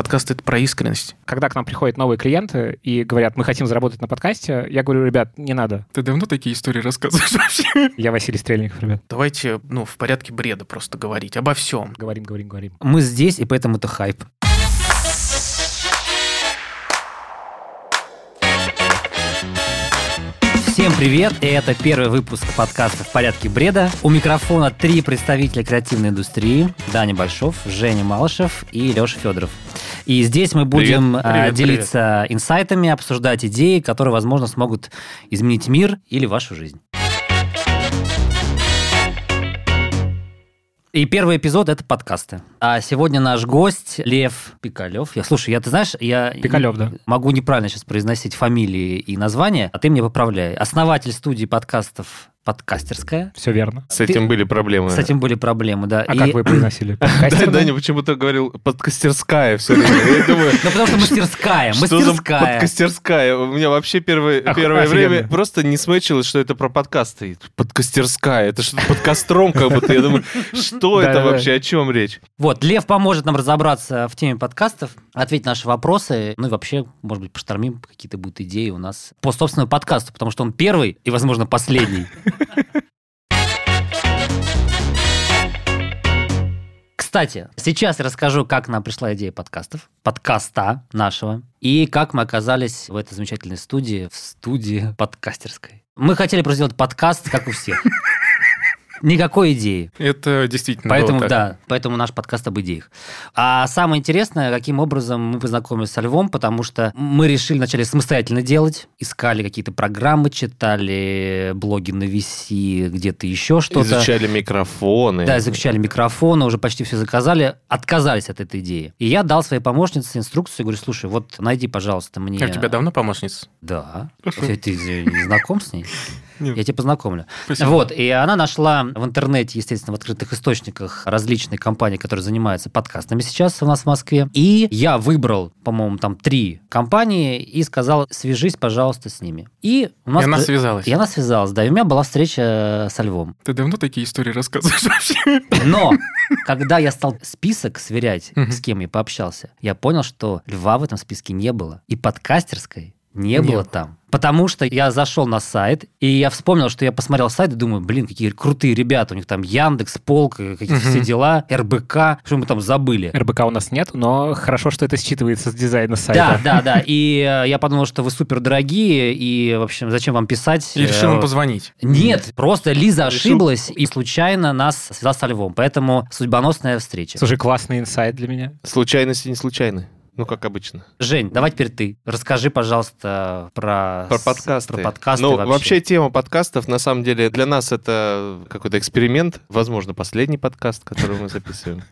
Подкаст — это про искренность. Когда к нам приходят новые клиенты и говорят, мы хотим заработать на подкасте, я говорю, ребят, не надо. Ты давно такие истории рассказываешь вообще? Я Василий Стрельников, ребят. Давайте, ну, в порядке бреда просто говорить обо всем. Говорим, говорим, говорим. Мы здесь, и поэтому это хайп. Всем привет, и это первый выпуск подкаста «В порядке бреда». У микрофона три представителя креативной индустрии. Даня Большов, Женя Малышев и Леша Федоров. И здесь мы будем Привет, а, привет, делиться инсайтами, обсуждать идеи, которые, возможно, смогут изменить мир или вашу жизнь. И первый эпизод – это подкасты. А сегодня наш гость Лев Пикалев. Я, слушай, я, ты знаешь, я Пикалев, да. могу неправильно сейчас произносить фамилии и названия, а ты мне поправляй. Основатель студии подкастов «Подкастерская». Все верно. С этим были проблемы. С этим были проблемы, да. А И- как вы произносили? Да, Подкастер, да? Даня почему-то говорил подкастерская все время. Я думаю, Ну, потому что мастерская, мастерская. подкастерская? У меня вообще первое, время просто не смычилось, что это про подкасты. Подкастерская. Это что под костром как будто. Я думаю, что это вообще, о чем речь? Вот, Лев поможет нам разобраться в теме подкастов, ответить на наши вопросы, ну и вообще, может быть, поштормим, какие-то будут идеи у нас по собственному подкасту, потому что он первый и, возможно, последний. Кстати, сейчас расскажу, как нам пришла идея подкастов, подкаста нашего, и как мы оказались в этой замечательной студии, в студии подкастерской. Мы хотели просто сделать подкаст, как у всех. Никакой идеи. Это действительно Поэтому, было так. да, поэтому наш подкаст об идеях. А самое интересное, каким образом мы познакомились со Львом, потому что мы решили вначале самостоятельно делать, искали какие-то программы, читали блоги на VC, где-то еще что-то. Изучали микрофоны. Да, изучали микрофоны, уже почти все заказали, отказались от этой идеи. И я дал своей помощнице инструкцию, говорю, слушай, вот найди, пожалуйста, мне... А у тебя давно помощница? Да. Ты, ты не знаком с ней? Нет. Я тебя познакомлю. Спасибо. Вот, и она нашла в интернете, естественно, в открытых источниках различные компании, которые занимаются подкастами сейчас у нас в Москве. И я выбрал, по-моему, там три компании и сказал, свяжись, пожалуйста, с ними. И у нас... И она связалась. И она связалась, да. И у меня была встреча со Львом. Ты давно такие истории рассказываешь вообще? Но когда я стал список сверять, с кем я пообщался, я понял, что Льва в этом списке не было. И подкастерской не, Не было там. Потому что я зашел на сайт, и я вспомнил, что я посмотрел сайт и думаю, блин, какие крутые ребята. У них там Яндекс, Полк, какие-то Мгм. все дела, РБК, что мы там забыли. РБК у нас нет, но хорошо, что это считывается с дизайна сайта. Да, да, да. И э, я подумал, что вы супер дорогие, и, в общем, зачем вам писать? И решил им Э, позвонить. Нет, просто Лиза Решил- ошиблась и случайно нас связала со Львом. Поэтому судьбоносная встреча. Слушай, классный инсайт для меня. Случайности не случайны. Ну, как обычно. Жень, давай теперь ты. Расскажи, пожалуйста, про, Про с- подкасты. Про подкасты ну, вообще. тема подкастов, на самом деле, для нас это какой-то эксперимент. Возможно, последний подкаст, который мы записываем.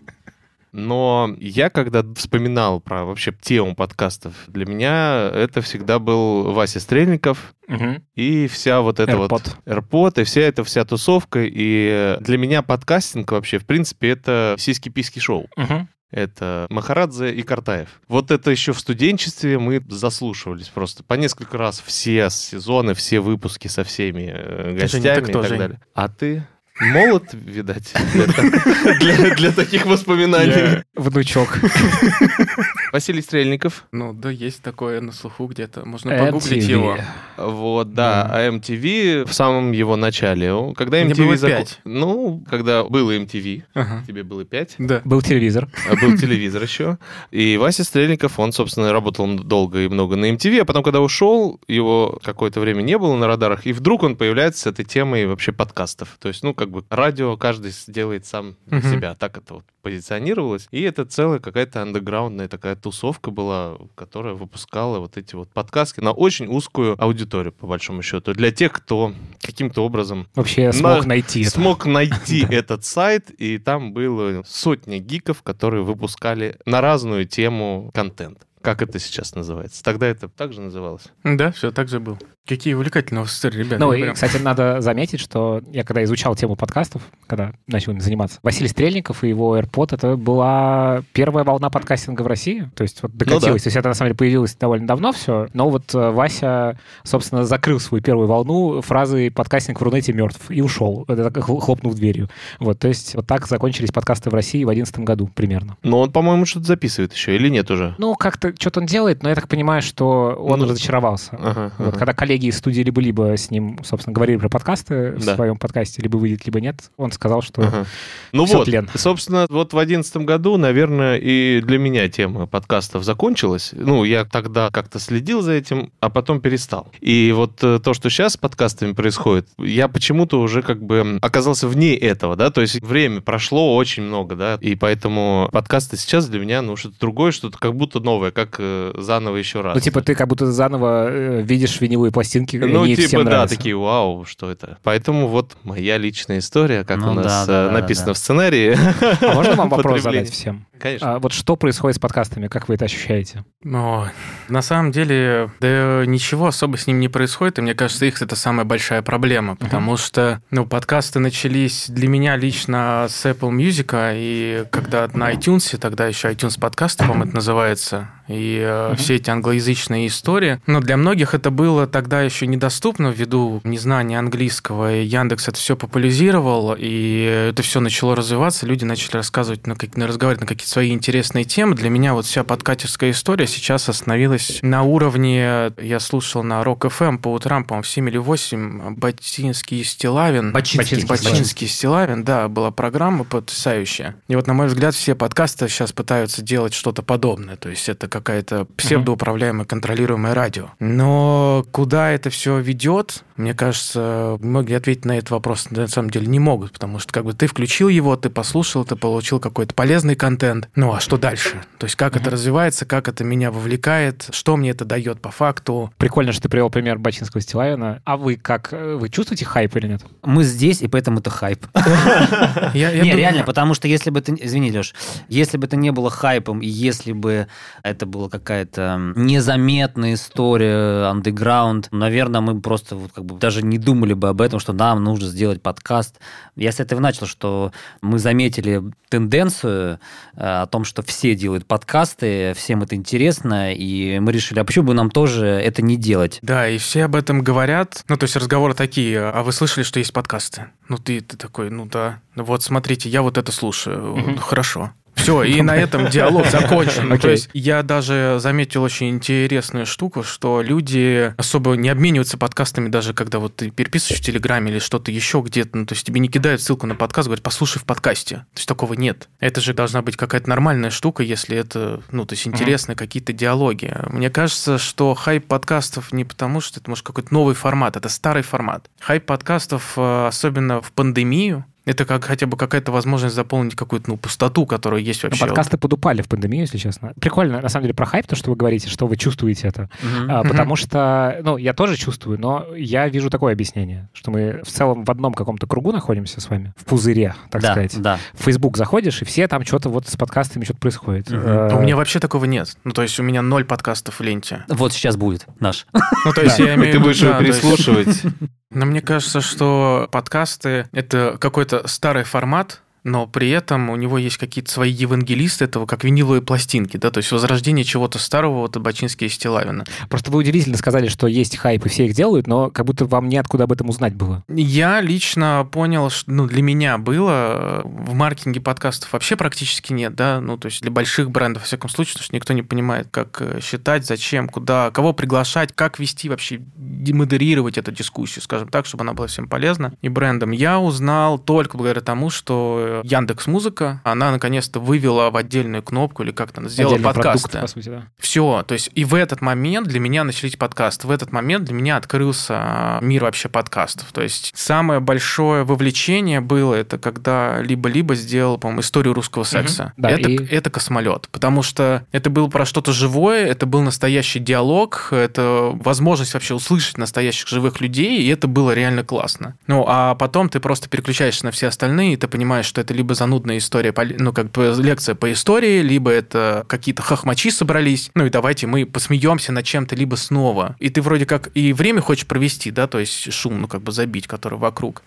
Но я, когда вспоминал про вообще тему подкастов, для меня это всегда был Вася Стрельников Мгм. и вся вот эта вот AirPod. AirPod, и вся эта вся тусовка. И для меня подкастинг вообще, в принципе, это сиськи-письки шоу. Мгм. Это Махарадзе и Картаев. Вот это еще в студенчестве мы заслушивались просто по несколько раз все сезоны, все выпуски со всеми э, гостями кто, и так Жень? далее. А ты молод, видать, для, та- для- для таких воспоминаний. Я Внучок. Василий Стрельников. Ну, да, есть такое на слуху где-то. Можно MTV. погуглить его. Вот, да, а MTV в самом его начале. Когда Мне MTV было зако- пять. Ну, когда было MTV, Ага. тебе было пять. Да. Был телевизор. А Был телевизор еще. И Вася Стрельников, он, собственно, работал долго и много на MTV, а потом, когда ушел, его какое-то время не было на радарах, и вдруг он появляется с этой темой вообще подкастов. То есть, ну, как бы радио каждый делает сам для себя. Так это вот позиционировалось. И это целая какая-то андеграундная такая тусовка была, которая выпускала вот эти вот подкасты на очень узкую аудиторию, по большому счету. Для тех, кто каким-то образом Вообще смог найти это. смог найти этот сайт, и там было сотни гиков, которые выпускали на разную тему контент. Как это сейчас называется. Тогда это также называлось. Да, все так же было. Какие увлекательные у вас истории, ребята. Ну, и, прям- кстати, надо заметить, что я когда изучал тему подкастов, когда начал им заниматься, Василий Стрельников и его AirPod, это была первая волна подкастинга в России. То есть вот докатилась. То есть это, на самом деле, появилось довольно давно все. Но вот э, Вася, собственно, закрыл свою первую волну фразой «подкастинг в Рунете мертв» и ушел, хлопнув дверью. Вот, то есть вот так закончились подкасты в России в 2011 году примерно. Но он, по-моему, что-то записывает еще, или нет уже? Ну, как-то что-то он делает, но я так понимаю, что он Ну, разочаровался. Ага, Вот, ага. когда коллеги из студии либо-либо с ним, собственно, говорили про подкасты в Да. своем подкасте, либо выйдет, либо нет, он сказал, что Ага. Ну вот, тлен. собственно, вот в одиннадцатом году, наверное, и для меня тема подкастов закончилась. Ну, я тогда как-то следил за этим, а потом перестал. И вот э, то, что сейчас с подкастами происходит, я почему-то уже как бы оказался вне этого, да, то есть время прошло очень много, да, и поэтому подкасты сейчас для меня, ну, что-то другое, что-то как будто новое, как э, заново еще раз. Ну, типа, ты как будто заново э, видишь виниловые пластинки, и Ну, они типа, всем да, нравятся. такие, вау, что это. Поэтому вот моя личная история, как Ну у нас да, э, да, да, написано да. в сценарии. А можно вам вопрос задать всем? Конечно. А вот что происходит с подкастами? Как вы это ощущаете? Ой, на самом деле, да ничего особо с ним не происходит, и мне кажется, их это самая большая проблема, потому что, ну, подкасты начались для меня лично с Apple Music, и когда на iTunes, тогда еще iTunes подкасты, по-моему, это называется, и э, все эти англоязычные истории, но для многих это было тогда еще недоступно ввиду незнания английского, и Яндекс это все популяризировал, и это все начало развиваться, люди начали рассказывать, на как, на- разговаривать на какие-то свои интересные темы. Для меня вот вся подкатерская история сейчас остановилась на уровне, я слушал на Рок FM по утрам, по-моему, в 7 или 8, Батинский и Стилавин. Бачинский. Бачинский и Стилавин, да, была программа потрясающая. И вот, на мой взгляд, все подкасты сейчас пытаются делать что-то подобное. То есть это какая-то псевдоуправляемая, контролируемое радио. Но куда это все ведет, мне кажется, многие ответить на этот вопрос на самом деле не могут, потому что как бы ты включил его, ты послушал, ты получил какой-то полезный контент. Ну а что дальше? То есть как это развивается, как это меня вовлекает, что мне это дает по факту. Прикольно, что ты привел пример Бачинского Стилавина. А вы как? э, Вы чувствуете хайп или нет? Мы здесь, и поэтому это хайп. Не, реально, потому что если бы это... Извини, Леш. Если бы это не было хайпом, и если бы это была какая-то незаметная история, андеграунд, наверное, мы просто вот как бы даже не думали бы об этом, что нам нужно сделать подкаст. Я с этого начал, что мы заметили тенденцию э, о том, что все делают подкасты, всем это интересно, и мы решили, а почему бы нам тоже это не делать? Да, и все об этом говорят. Ну, то есть разговоры такие, а вы слышали, что есть подкасты? Ну, ты, ты такой, ну да. Ну вот, смотрите, я вот это слушаю. Ну, Хорошо. Все, и на этом диалог закончен. Ну, То есть я даже заметил очень интересную штуку, что люди особо не обмениваются подкастами, даже когда вот ты переписываешь в Телеграме или что-то еще где-то. Ну, то есть тебе не кидают ссылку на подкаст, говорят, послушай в подкасте. То есть такого нет. Это же должна быть какая-то нормальная штука, если это, ну, то есть интересные какие-то диалоги. Мне кажется, что хайп подкастов не потому, что это, может, какой-то новый формат, это старый формат. Хайп подкастов, э, особенно в пандемию, это как хотя бы какая-то возможность заполнить какую-то ну, пустоту, которая есть вообще. подкасты подупали в пандемию, если честно. Прикольно, на самом деле, про хайп, то, что вы говорите, что вы чувствуете это. А, Мгм. Потому что, ну, я тоже чувствую, но я вижу такое объяснение, что мы в целом в одном каком-то кругу находимся с вами, в пузыре, так да, сказать. да. В Facebook заходишь, и все там что-то вот с подкастами что-то происходит. Э, А У меня вообще такого нет. Ну, то есть у меня ноль подкастов в ленте. Вот сейчас будет наш. Ну, то есть я имею ты в виду, будешь его переслушивать. Но мне кажется, что подкасты — это какой-то старый формат, но при этом у него есть какие-то свои евангелисты этого, как виниловые пластинки, да, то есть возрождение чего-то старого, вот Бачинский и Стилавина. Просто вы удивительно сказали, что есть хайп, и все их делают, но как будто вам неоткуда об этом узнать было. Я лично понял, что ну, для меня было, э, в маркетинге подкастов вообще практически нет, да, ну, то есть для больших брендов, во всяком случае, потому что никто не понимает, как э, считать, зачем, куда, кого приглашать, как вести вообще, демодерировать эту дискуссию, скажем так, чтобы она была всем полезна. И брендом я узнал только благодаря тому, что Яндекс Музыка, она наконец-то вывела в отдельную кнопку или как-то сделала Отдельный подкасты. продукт, по сути, да. Все, то есть и в этот момент для меня начались подкасты, в этот момент для меня открылся мир вообще подкастов. То есть самое большое вовлечение было это когда либо-либо сделал, по-моему, историю русского секса. Да, это, и- это космолет, потому что это было про что-то живое, это был настоящий диалог, это возможность вообще услышать настоящих живых людей, и это было реально классно. Ну, а потом ты просто переключаешься на все остальные, и ты понимаешь, что это либо занудная история, ну, как бы лекция по истории, либо это какие-то хохмачи собрались, ну, и давайте мы посмеемся над чем-то, либо снова. И ты вроде как и время хочешь провести, да, то есть шум, ну, как бы забить, который вокруг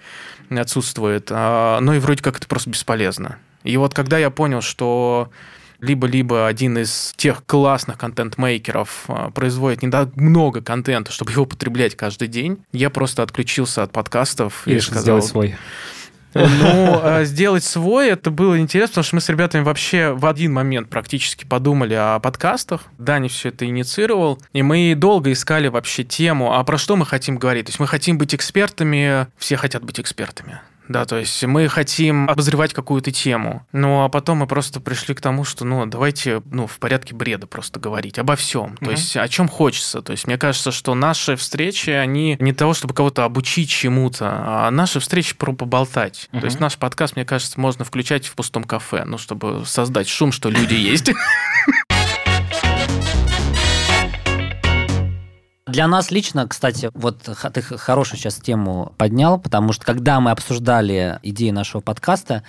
отсутствует, а, но и вроде как это просто бесполезно. И вот когда я понял, что либо-либо один из тех классных контент-мейкеров а, производит не так много контента, чтобы его потреблять каждый день, я просто отключился от подкастов и, и сказал... сделать свой. Ну, сделать свой, это было интересно, потому что мы с ребятами вообще в один момент практически подумали о подкастах. Дани все это инициировал, и мы долго искали вообще тему, а про что мы хотим говорить. То есть мы хотим быть экспертами, все хотят быть экспертами. Да, то есть мы хотим обозревать какую-то тему. Ну, а потом мы просто пришли к тому, что, ну, давайте, ну, в порядке бреда просто говорить обо всем. То mm-hmm. есть о чем хочется. То есть мне кажется, что наши встречи, они не того, чтобы кого-то обучить чему-то, а наши встречи про поболтать. Mm-hmm. То есть наш подкаст, мне кажется, можно включать в пустом кафе, ну, чтобы создать шум, что люди есть. Для нас лично, кстати, вот ты хорошую сейчас тему поднял, потому что когда мы обсуждали идеи нашего подкаста,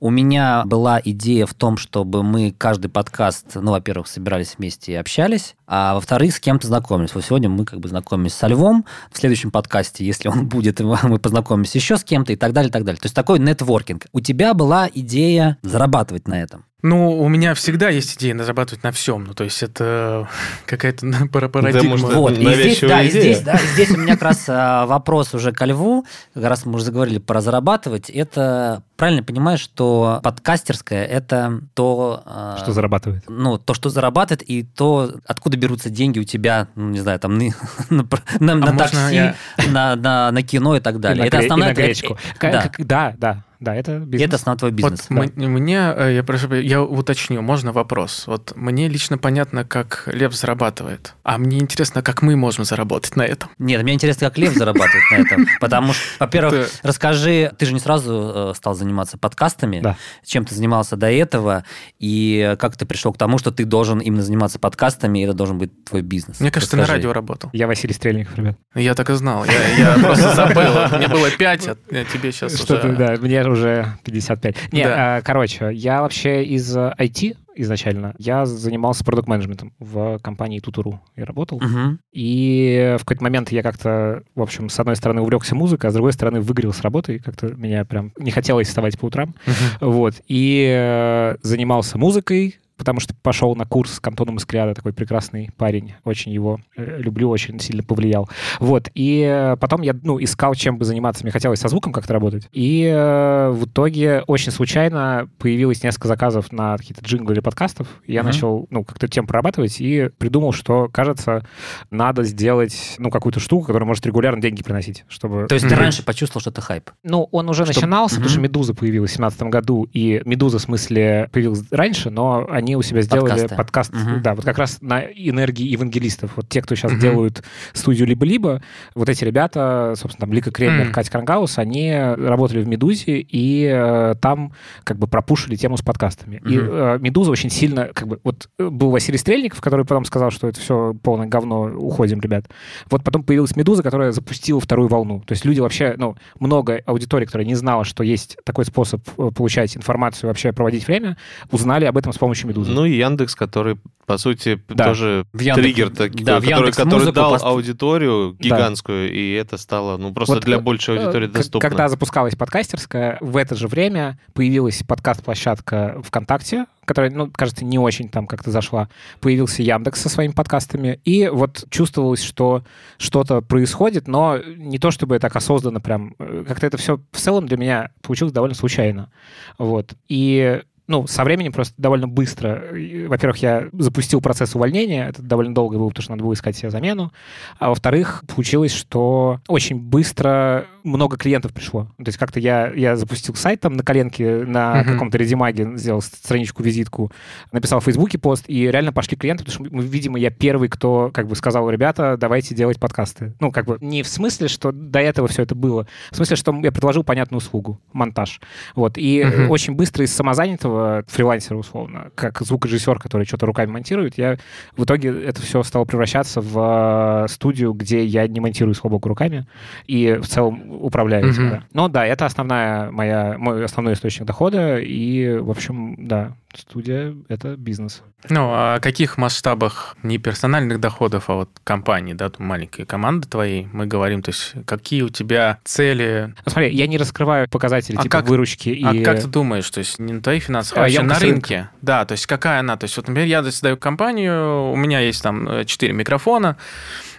у меня была идея в том, чтобы мы каждый подкаст, ну, во-первых, собирались вместе и общались, а во-вторых, с кем-то знакомились. Вот сегодня мы как бы знакомимся со Львом, в следующем подкасте, если он будет, мы познакомимся еще с кем-то и так далее, и так далее. То есть такой нетворкинг. У тебя была идея зарабатывать на этом. Ну, у меня всегда есть идея зарабатывать на всем. Ну, то есть это какая-то парадигма. Да, может, вот. И здесь, да, и здесь, да, и здесь у меня как раз а, вопрос уже ко льву. Как раз мы уже заговорили про зарабатывать. Это правильно понимаю, что подкастерская это то... А, что зарабатывает. Ну, то, что зарабатывает, и то, откуда берутся деньги у тебя, ну, не знаю, там, на, на, на а такси, я... на, на, на кино и так далее. И это основная... И на гречку. Да. да, да. Да, это бизнес. И это основной твой бизнес. Вот да. Мне, э, я прошу, я уточню, можно вопрос? Вот мне лично понятно, как Лев зарабатывает, а мне интересно, как мы можем заработать на этом. Нет, мне интересно, как Лев зарабатывает на этом, потому что, во-первых, расскажи, ты же не сразу э, стал заниматься подкастами, чем ты занимался до этого, и как ты пришел к тому, что ты должен именно заниматься подкастами, и это должен быть твой бизнес. Мне кажется, ты на радио работал. Я Василий Стрельников, ребят. Я так и знал, я просто забыл, мне было 5, а тебе сейчас уже... Да, мне уже 55. Не, да. а, короче, я вообще из IT э, изначально. Я занимался продукт менеджментом в компании Тутуру. Я работал. Угу. И в какой-то момент я как-то, в общем, с одной стороны увлекся музыкой, а с другой стороны выгорел с работы. Как-то меня прям не хотелось вставать по утрам. Угу. Вот. И э, занимался музыкой, потому что пошел на курс к Антону Маскриада, такой прекрасный парень, очень его э, люблю, очень сильно повлиял. Вот, и э, потом я, ну, искал, чем бы заниматься, мне хотелось со звуком как-то работать, и э, в итоге очень случайно появилось несколько заказов на какие-то джинглы или подкастов, я uh-huh. начал, ну, как-то тему прорабатывать и придумал, что, кажется, надо сделать, ну, какую-то штуку, которая может регулярно деньги приносить, чтобы... То есть mm-hmm. ты раньше почувствовал, что это хайп? Ну, он уже что... начинался, mm-hmm. потому что «Медуза» появилась в 2017 году, и «Медуза» в смысле появилась раньше, но они у себя сделали Подкасты. подкаст, угу. да, вот как раз на энергии евангелистов. Вот те, кто сейчас угу. делают студию «Либо-либо», вот эти ребята, собственно, там Лика Кремер, mm. Катя Крангаус, они работали в «Медузе», и э, там как бы пропушили тему с подкастами. Угу. И э, «Медуза» очень сильно, как бы, вот э, был Василий Стрельников, который потом сказал, что это все полное говно, уходим, ребят. Вот потом появилась «Медуза», которая запустила вторую волну. То есть люди вообще, ну, много аудитории, которая не знала, что есть такой способ э, получать информацию, вообще проводить время, узнали об этом с помощью «Медузы». Ну и Яндекс, который, по сути, да. тоже в Яндекс, триггер, да, который, который дал пост... аудиторию гигантскую, да. и это стало, ну, просто вот, для большей э, аудитории доступно. Когда запускалась подкастерская, в это же время появилась подкаст-площадка ВКонтакте, которая, ну, кажется, не очень там как-то зашла. Появился Яндекс со своими подкастами, и вот чувствовалось, что что-то происходит, но не то чтобы так осознанно прям. Э, как-то это все в целом для меня получилось довольно случайно. Вот. И ну, со временем просто довольно быстро. Во-первых, я запустил процесс увольнения, это довольно долго было, потому что надо было искать себе замену. А во-вторых, получилось, что очень быстро много клиентов пришло. То есть как-то я, я запустил сайт там на коленке, на uh-huh. каком-то редимаге, сделал страничку, визитку, написал в Фейсбуке пост, и реально пошли клиенты, потому что, видимо, я первый, кто как бы сказал, ребята, давайте делать подкасты. Ну, как бы не в смысле, что до этого все это было, в смысле, что я предложил понятную услугу, монтаж. Вот. И uh-huh. очень быстро из самозанятого фрилансера, условно, как звукорежиссер, который что-то руками монтирует, я в итоге это все стало превращаться в э, студию, где я не монтирую слабоку руками и в целом управляю этим. Да. Но да, это основная моя, мой основной источник дохода, и, в общем, да, студия — это бизнес. Ну, а о каких масштабах не персональных доходов, а вот компании, да, маленькие команды твоей мы говорим, то есть какие у тебя цели? Ну, смотри, я не раскрываю показатели а типа как, выручки и... А как ты думаешь, то есть не на твои финансы, а, а вообще на рынке? Рынка. Да, то есть какая она? То есть вот, например, я создаю компанию, у меня есть там 4 э, микрофона,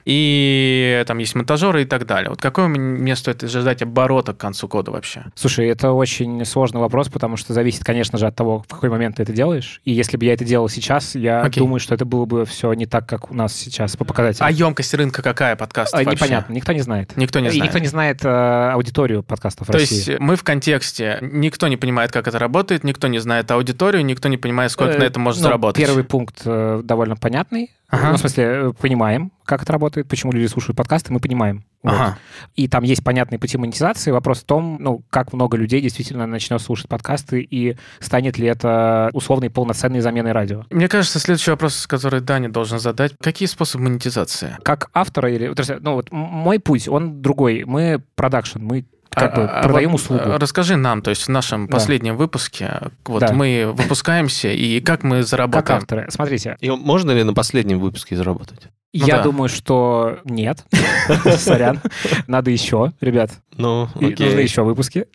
и там есть монтажеры и так далее. Вот какое мне стоит ожидать оборота к концу кода вообще? Слушай, это очень сложный вопрос, потому что зависит, конечно же, от того, в какой момент ты это делаешь. И если бы я это делал сейчас, я Окей. думаю, что это было бы все не так, как у нас сейчас по показателям. А емкость рынка какая подкастов а, вообще? Непонятно, никто не знает. Никто не знает. И никто не знает э, аудиторию подкастов То России. То есть мы в контексте, никто не понимает, как это работает, никто не знает аудиторию, никто не понимает, сколько э, на это можно ну, заработать. Первый пункт э, довольно понятный. Ага. Ну, в смысле, э, понимаем, как это работает, почему люди слушают подкасты, мы понимаем. Ага. Вот. И там есть понятные пути монетизации. Вопрос в том, ну, как много людей действительно начнет слушать подкасты, и станет ли это условной полноценной заменой радио. Мне кажется, следующий вопрос, который Даня должен задать. Какие способы монетизации? Как автора или... Ну, вот мой путь, он другой. Мы продакшн, мы как бы а, продаем вот услугу. Расскажи нам, то есть в нашем да. последнем выпуске, вот да. мы выпускаемся, и как мы заработаем? Как авторы. Смотрите. И можно ли на последнем выпуске заработать? Ну, Я да. думаю, что нет. Сорян. Надо еще, ребят. Ну, окей. Нужны еще выпуски.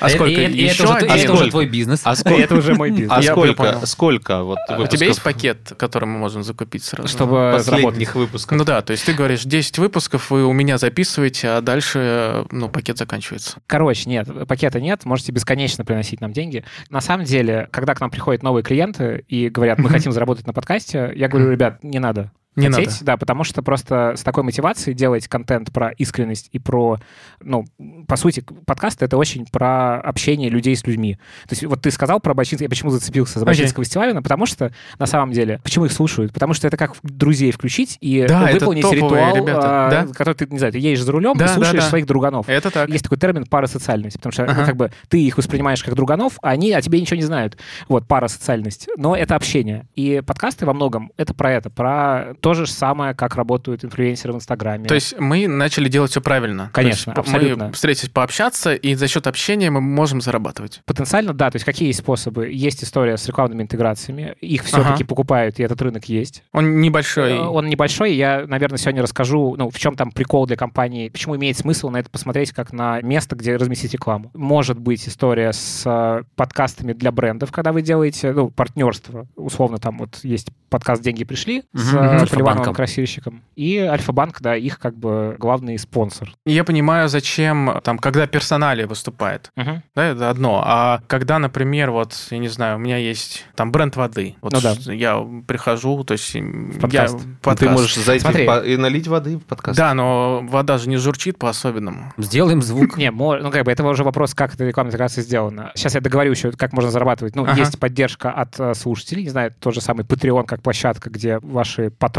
А сколько? И, и еще? Это, уже, а это уже твой бизнес. А сколько? это уже мой бизнес. А сколько? Сколько? Вот а, у тебя есть пакет, который мы можем закупить сразу? Чтобы Последних выпусков. Ну да, то есть ты говоришь, 10 выпусков вы у меня записываете, а дальше ну, пакет заканчивается. Короче, нет, пакета нет, можете бесконечно приносить нам деньги. На самом деле, когда к нам приходят новые клиенты и говорят, мы хотим заработать на подкасте, я говорю, ребят, не надо не хотеть, надо. да, потому что просто с такой мотивацией делать контент про искренность и про, ну, по сути, подкаст — это очень про общение людей с людьми. То есть вот ты сказал про Бачинского, я почему зацепился за Бачинского okay. Стилавина, потому что, на самом деле, почему их слушают? Потому что это как друзей включить и да, выполнить ритуал, ребята, а, да? который ты, не знаю, ты едешь за рулем да, и слушаешь да, да. своих друганов. Это так. Есть такой термин парасоциальность, потому что, ага. ну, как бы, ты их воспринимаешь как друганов, а они о тебе ничего не знают. Вот, парасоциальность. Но это общение. И подкасты во многом — это про это, про то же самое, как работают инфлюенсеры в Инстаграме. То есть мы начали делать все правильно. Конечно, абсолютно. Мы встретились пообщаться, и за счет общения мы можем зарабатывать. Потенциально, да. То есть какие есть способы? Есть история с рекламными интеграциями. Их все-таки ага. покупают, и этот рынок есть. Он небольшой. Э, он небольшой. Я, наверное, сегодня расскажу, ну, в чем там прикол для компании, почему имеет смысл на это посмотреть как на место, где разместить рекламу. Может быть история с э, подкастами для брендов, когда вы делаете, ну, партнерство. Условно, там вот есть подкаст «Деньги пришли» с э, Поливановым красильщиком. И Альфа-банк, да, их как бы главный спонсор. Я понимаю, зачем, там, когда персонале выступает, угу. да, это одно. А когда, например, вот, я не знаю, у меня есть там бренд воды. Вот ну, да. я прихожу, то есть подкаст. я... Подкаст. Ты можешь зайти Смотри. и налить воды в подкаст. Да, но вода же не журчит по-особенному. Сделаем звук. Не, ну как бы это уже вопрос, как эта рекламная интеграция сделана. Сейчас я договорю еще, как можно зарабатывать. Ну, ага. есть поддержка от э, слушателей, не знаю, тот же самый Patreon как площадка, где ваши патроны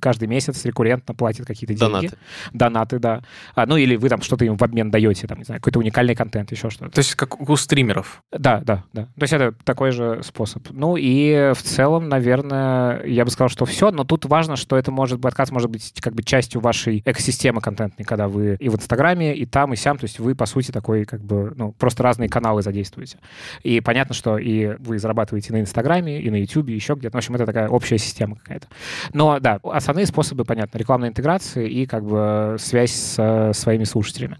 каждый месяц рекуррентно платят какие-то деньги. Донаты. Донаты, да. А, ну или вы там что-то им в обмен даете, там, не знаю, какой-то уникальный контент, еще что-то. То есть как у стримеров? Да, да, да. То есть это такой же способ. Ну и в целом, наверное, я бы сказал, что все, но тут важно, что это может, подкаст может быть как бы частью вашей экосистемы контентной, когда вы и в Инстаграме, и там, и сям, то есть вы, по сути, такой как бы, ну, просто разные каналы задействуете. И понятно, что и вы зарабатываете на Инстаграме, и на Ютубе, еще где-то. В общем, это такая общая система какая-то. Но да, основные способы, понятно, рекламной интеграции и как бы связь с своими слушателями.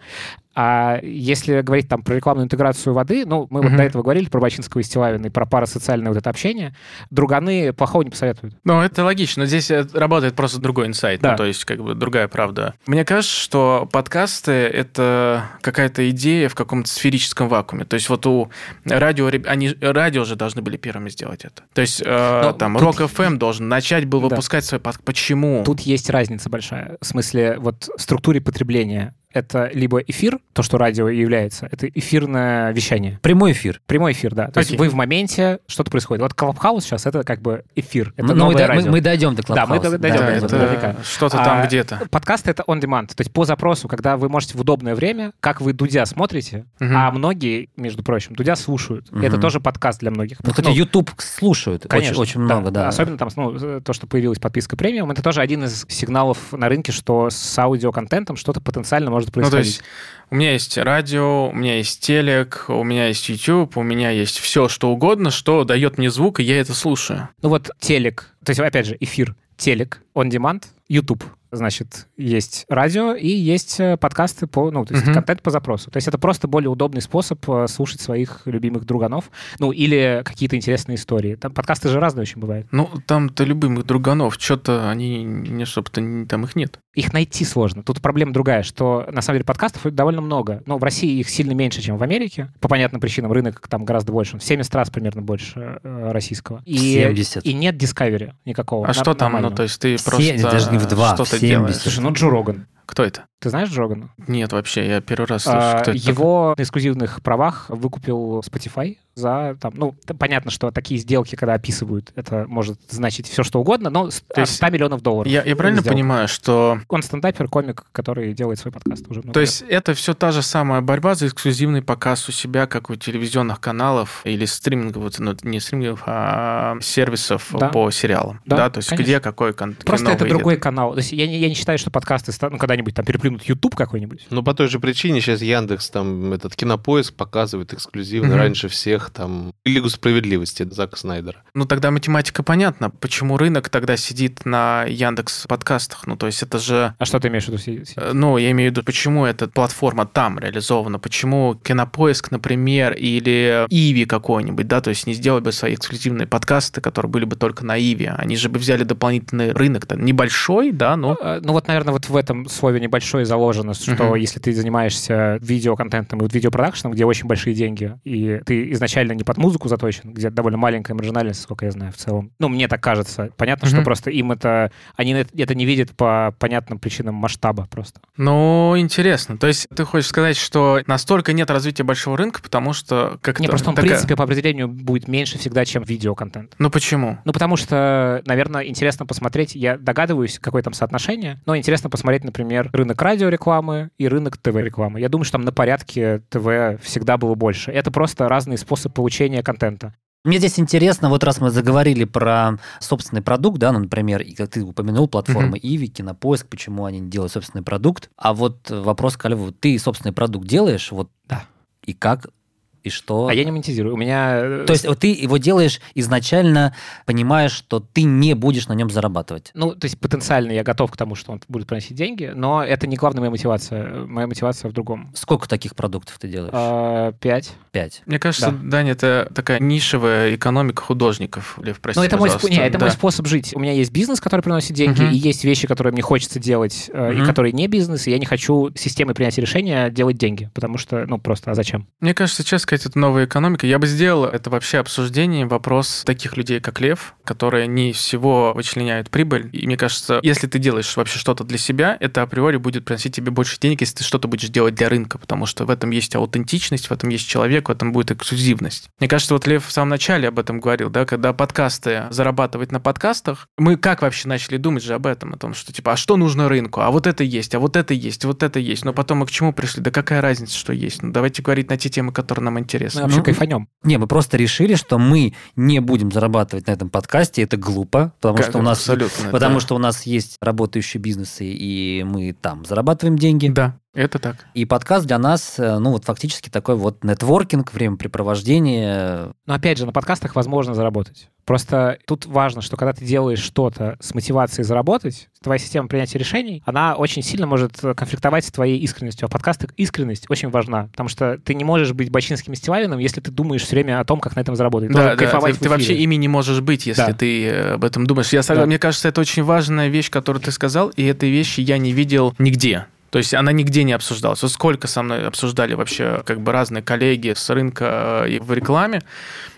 А если говорить там про рекламную интеграцию воды, ну, мы mm-hmm. вот до этого говорили про Бачинского и Стилавина и про парасоциальное вот это общение, друганы плохого не посоветуют. Ну, это логично. Здесь э, работает просто другой инсайт, да. ну, то есть как бы другая правда. Мне кажется, что подкасты — это какая-то идея в каком-то сферическом вакууме. То есть вот у радио, они радио же должны были первыми сделать это. То есть э, там Rock тут... FM должен начать был выпускать да. свой подкаст. Почему? Тут есть разница большая. В смысле вот структуре потребления это либо эфир, то, что радио и является, это эфирное вещание. Прямой эфир. Прямой эфир, да. То есть Окей. вы в моменте, что-то происходит. Вот Clubhouse сейчас это как бы эфир. Это Ну, мы, новое да- мы- радио. мы дойдем до Да, мы дойдем Да, до этого, что-то там А, где-то. Подкаст — это on demand, то есть по запросу, когда вы можете в удобное время, как вы Дудя смотрите, Мгм. а многие, между прочим, Дудя слушают. Мгм. Это тоже подкаст для многих. Ну, кстати, Ну, YouTube слушают Конечно, очень, очень много, да. Особенно там, ну, то, что появилась подписка премиум, это тоже один из сигналов на рынке, что с аудиоконтентом что-то потенциально может Ну, то происходить. есть у меня есть радио, у меня есть телек, у меня есть YouTube, у меня есть все, что угодно, что дает мне звук, и я это слушаю. Ну вот телек, то есть, опять же, эфир, телек, on demand, YouTube. Значит, есть радио и есть э, подкасты по, ну, то есть Мгм. контент по запросу. То есть это просто более удобный способ э, слушать своих любимых друганов, ну, или какие-то интересные истории. Там подкасты же разные очень бывают. Ну, там-то любимых друганов, что-то они не особо-то там их нет. Их найти сложно. Тут проблема другая, что на самом деле подкастов довольно много. Но в России их сильно меньше, чем в Америке. По понятным причинам рынок там гораздо больше. Он в 70 раз примерно больше э, российского. И, 70. и нет Discovery никакого. А на- что там, ну, то есть ты просто даже не в два, что-то делаешь? 70. Слушай, ну Джо Роган. Кто это? Ты знаешь Джогана? Нет, вообще, я первый раз слышу, А, кто это такой. Его на эксклюзивных правах выкупил Spotify за там, ну, понятно, что такие сделки, когда описывают, это может значить все, что угодно, но То от есть 100 миллионов долларов. Я, я правильно сделка. понимаю, что... Он стендапер, комик, который делает свой подкаст уже много То лет. есть это все та же самая борьба за эксклюзивный показ у себя, как у телевизионных каналов или стриминговых, ну, не стриминговых, а сервисов Да. по сериалам. Да, Да, то есть конечно. где какой контент. Просто это другой канал. То есть я не, я не считаю, что подкасты ну, когда-нибудь там переплюнут YouTube какой-нибудь. Ну, по той же причине сейчас Яндекс, там, этот кинопоиск показывает эксклюзивно Мгм. раньше всех, там, Лигу справедливости Зака Снайдера. Ну, тогда математика понятна. Почему рынок тогда сидит на Яндекс подкастах? Ну, то есть это же... А что ты имеешь в виду? си- си- э, Ну, я имею в виду, почему эта платформа там реализована, почему Кинопоиск, например, или Иви какой-нибудь, да, то есть не сделали бы свои эксклюзивные подкасты, которые были бы только на Иви. Они же бы взяли дополнительный рынок, то небольшой, да, но... Э, Ну вот, наверное, вот в этом слове небольшое заложено, что Мгм. если ты занимаешься видеоконтентом и вот видеопродакшеном, где очень большие деньги, и ты изначально не под музыку заточен, где довольно маленькая маржинальность, сколько я знаю в целом. Ну, мне так кажется. Понятно, что Мгм. просто им это... Они это не видят по понятным причинам масштаба просто. Ну, интересно. То есть ты хочешь сказать, что настолько нет развития большого рынка, потому что как Не, просто он, в принципе, по определению будет меньше всегда, чем видеоконтент. Ну почему? Ну, потому что, наверное, интересно посмотреть, я догадываюсь, какое там соотношение, но интересно посмотреть, например, рынок радиорекламы и рынок ТВ-рекламы. Я думаю, что там на порядке ТВ всегда было больше. Это просто разный способ получения контента. Мне здесь интересно, вот раз мы заговорили про собственный продукт, да, ну, например, и как ты упомянул, платформы Иви, Кинопоиск, почему они не делают собственный продукт. А вот вопрос к Льву, ты собственный продукт делаешь, вот Да. и как, и что? А я не монетизирую. У меня... э, То есть вот ты его делаешь изначально, понимаешь, что ты не будешь на нем зарабатывать. Ну, то есть потенциально я готов к тому, что он будет приносить деньги, но это не главная моя мотивация. Моя мотивация в другом. Сколько таких продуктов ты делаешь? А, Пять. Пять. Мне кажется, Да. Даня, это такая нишевая экономика художников. Лев, прости, Ну, это мой, пожалуйста. не, это Да. мой способ жить. У меня есть бизнес, который приносит деньги, Мгм. и есть вещи, которые мне хочется делать, э, и которые не бизнес, и я не хочу системой принятия решения делать деньги, потому что, ну, просто, а зачем? Мне кажется, сейчас сказать, это новая экономика. Я бы сделал это вообще обсуждение, вопрос таких людей, как Лев, которые не всего вычленяют прибыль. И мне кажется, если ты делаешь вообще что-то для себя, это априори будет приносить тебе больше денег, если ты что-то будешь делать для рынка, потому что в этом есть аутентичность, в этом есть человек, в этом будет эксклюзивность. Мне кажется, вот Лев в самом начале об этом говорил, да, когда подкасты зарабатывать на подкастах, мы как вообще начали думать же об этом, о том, что типа, а что нужно рынку, а вот это есть, а вот это есть, вот это есть, но потом мы к чему пришли, да какая разница, что есть, ну давайте говорить на те темы, которые нам Мы интересны. вообще Ну, кайфанем. Не, мы просто решили, что мы не будем зарабатывать на этом подкасте. Это глупо, потому Как- что у нас абсолютно, Потому да. что у нас есть работающие бизнесы, и мы там зарабатываем деньги. Да, это так. И подкаст для нас, э, ну вот фактически такой вот нетворкинг, времяпрепровождение. Но опять же, на подкастах возможно заработать. Просто тут важно, что когда ты делаешь что-то с мотивацией заработать, твоя система принятия решений, она очень сильно может э, конфликтовать с твоей искренностью. А в подкастах искренность очень важна, потому что ты не можешь быть бочинским и Стилавиным, если ты думаешь все время о том, как на этом заработать. Ты Да, да, кайфовать ты, ты вообще ими не можешь быть, если Да. ты э, об этом думаешь. Я. Да. Мне кажется, это очень важная вещь, которую ты сказал, и этой вещи я не видел нигде. То есть она нигде не обсуждалась. Вот сколько со мной обсуждали вообще как бы разные коллеги с рынка э, и в рекламе,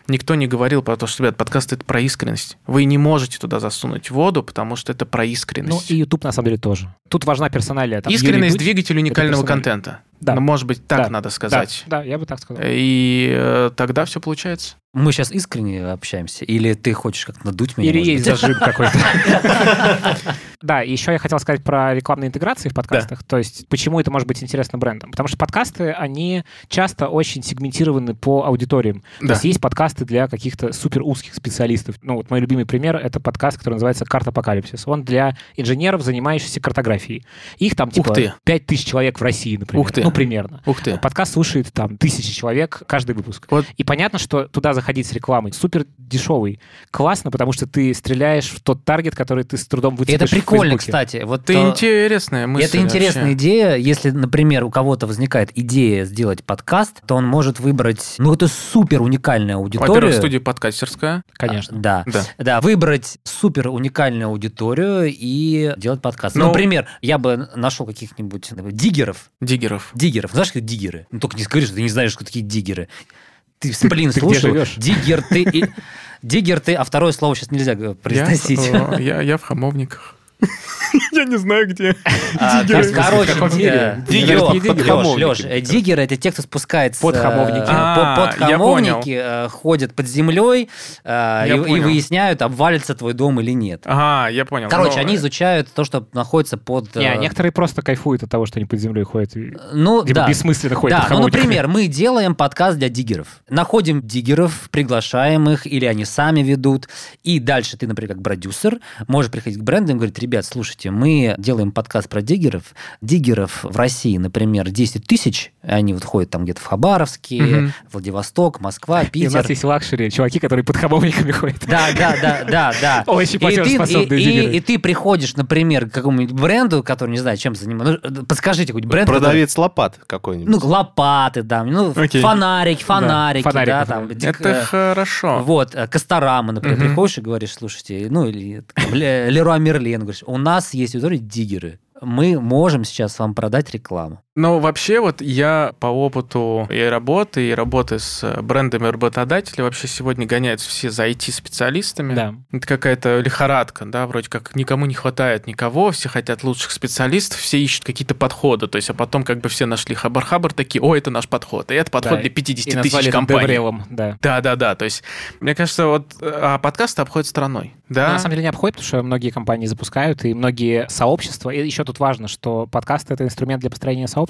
никто не говорил про то, что, ребят, подкаст это про искренность. Вы не можете туда засунуть воду, потому что это про Ну, искренность. и YouTube, на самом деле, тоже. Тут важна персоналия. Там, Юрий искренность Дудь- двигатель уникального контента. Да. Ну, может быть, так Да. надо сказать. Да, да, я бы так сказал. И э, тогда все получается. Мы сейчас искренне общаемся? Или ты хочешь как-то надуть меня? Или есть быть? зажим какой-то. Да, и еще я хотел сказать про рекламные интеграции в подкастах. То есть, почему это может быть интересно брендам? Потому что подкасты, они часто очень сегментированы по аудиториям. То Да. есть, есть подкасты для каких-то супер узких специалистов. Ну, вот мой любимый пример — это подкаст, который называется «Карт Апокалипсис». Он для инженеров, занимающихся картографией. Их там, типа, ты. 5000 человек в России, например. Ух ты. Ну, примерно. Ух ты. Подкаст слушает там тысячи человек каждый выпуск. Вот. И понятно, что туда заходить с рекламой супер дешевый. Классно, потому что ты стреляешь в тот таргет, который ты с трудом выцепишь это прикольно, кстати. Вот Это э, интересная мысль. Это интересная вообще. идея. Если, например, у кого-то возникает идея сделать подкаст, то он может выбрать, ну, это супер уникальная аудитория. Во-первых, студия подкастерская. Конечно. Да. Да. Да, выбрать супер уникальную аудиторию и делать подкаст. Ну- Например, я бы нашел каких-нибудь диггеров. Диггеров. Диггеров. Знаешь, что диггеры? Ну, только не скажи, что ты не знаешь, что такие диггеры. Ты, блин, ты слушал? Диггер ты... и- Диггер ты, а второе слово сейчас нельзя э, произносить. Я, э, я, я в хамовниках. Я не знаю, где. А, Короче, диггер, кажется. диггеры это те, кто спускается Под э, А, под я хамовники, э, ходят под землей э, и, выясняют, обвалится твой дом или нет. Ага, я понял. Короче, они изучают то, что находится под... Не, некоторые просто кайфуют от того, что они под землей ходят. Ну, да. бессмысленно ходят Да, ну, например, мы делаем подкаст для диггеров. Находим диггеров, приглашаем их, или они сами ведут. И дальше ты, например, как продюсер, можешь приходить к брендам и говорить, ребят, слушайте, мы делаем подкаст про диггеров. Диггеров в России, например, 10 тысяч. Они вот ходят там где-то в Хабаровске, Мгм. Владивосток, Москва, И у Питер. нас есть luxury, чуваки, которые под хамовниками ходят. Да, да, да, да, да. Очень И ты, платежеспособные и- диггеры. и- и ты приходишь, например, к какому-нибудь бренду, который не знаю, чем занимается. Ну, подскажите какой-нибудь бренд. который- Продавец лопат какой-нибудь. Ну, лопаты, да, ну, Окей. фонарики, фонарики, да, там. да. Это э, хорошо. Вот, э, Касторама, например, приходишь и говоришь, слушайте, ну, или Леруа Мерлен, говоришь, у нас есть аудитория диггеры. Мы можем сейчас вам продать рекламу. Но вообще вот я по опыту и работы, и работы с э, брендами работодателей вообще сегодня гоняются все за IT-специалистами. Да. Это какая-то лихорадка, да, вроде как никому не хватает никого, все хотят лучших специалистов, все ищут какие-то подходы, то есть, а потом как бы все нашли хабар-хабар, такие, о, это наш подход, и это подход Да, для И 50 назвали тысяч компаний. деврелом, да. Да, да, да. То есть, мне кажется, вот а подкасты обходят стороной. Да. Но на самом деле не обходит, потому что многие компании запускают, и многие сообщества. И еще тут важно, что подкаст — это инструмент для построения сообщества.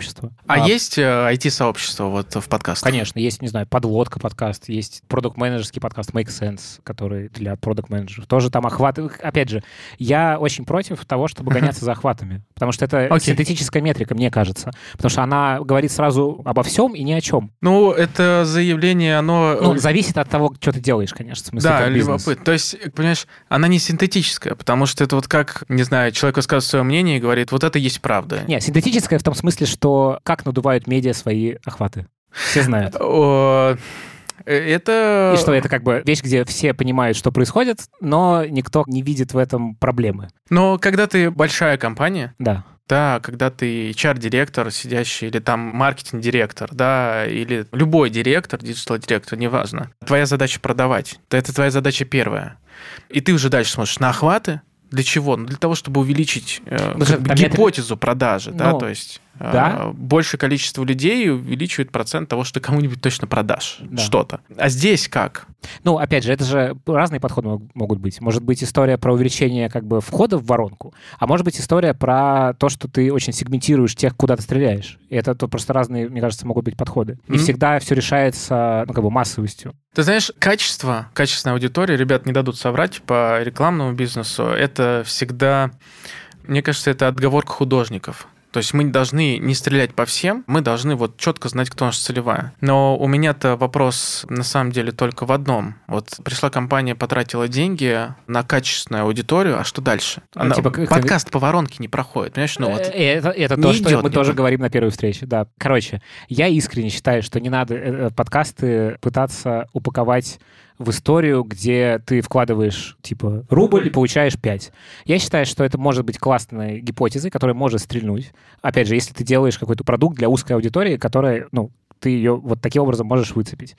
А, есть э, IT-сообщество вот в подкастах? Конечно, есть, не знаю, подлодка подкаст, есть продукт-менеджерский подкаст Make Sense, который для продукт-менеджеров. Тоже там охват. Опять же, я очень против того, чтобы гоняться за охватами, потому что это Окей. синтетическая метрика, мне кажется. Потому что она говорит сразу обо всем и ни о чем. Ну, это заявление, оно... Ну, зависит от того, что ты делаешь, конечно, в смысле, да, любопытно. То есть, понимаешь, она не синтетическая, потому что это вот как, не знаю, человек высказывает свое мнение и говорит, вот это есть правда. Не, синтетическая в том смысле, что как надувают медиа свои охваты. Все знают. Это... И что это как бы вещь, где все понимают, что происходит, но никто не видит в этом проблемы. Но когда ты большая компания, Да. да, когда ты HR-директор, сидящий, или там маркетинг-директор, да, или любой директор, digital-директор, неважно, твоя задача продавать. Это твоя задача первая. И ты уже дальше смотришь на охваты, для чего? Ну, для того, чтобы увеличить э, Потому что метрика- гипотезу продажи, да, Ну, то есть да. большее количество людей увеличивает процент того, что ты кому-нибудь точно продашь Да. что-то. А здесь как? Ну, опять же, это же разные подходы мог- могут быть. Может быть история про увеличение как бы входа в воронку, а может быть история про то, что ты очень сегментируешь тех, куда ты стреляешь. И это тут просто разные, мне кажется, могут быть подходы. Не Мгм. всегда все решается, ну, как бы массовостью. Ты знаешь, качество, качественная аудитория, ребят не дадут соврать по рекламному бизнесу, это всегда, мне кажется, это отговорка художников. То есть мы должны не стрелять по всем, мы должны вот четко знать, кто наша целевая. Но у меня-то вопрос на самом деле только в одном. Вот пришла компания, потратила деньги на качественную аудиторию, а что дальше? Ну, Она- типа, как- подкаст по воронке не проходит, понимаешь? Ну вот. Э, Это, это не то, что идет мы тоже говорим на первой встрече, да. Короче, я искренне считаю, что не надо э, подкасты пытаться упаковать в историю, где ты вкладываешь, типа, рубль и получаешь 5. Я считаю, что это может быть классной гипотезой, которая может стрельнуть. Опять же, если ты делаешь какой-то продукт для узкой аудитории, которая, ну, ты ее вот таким образом можешь выцепить.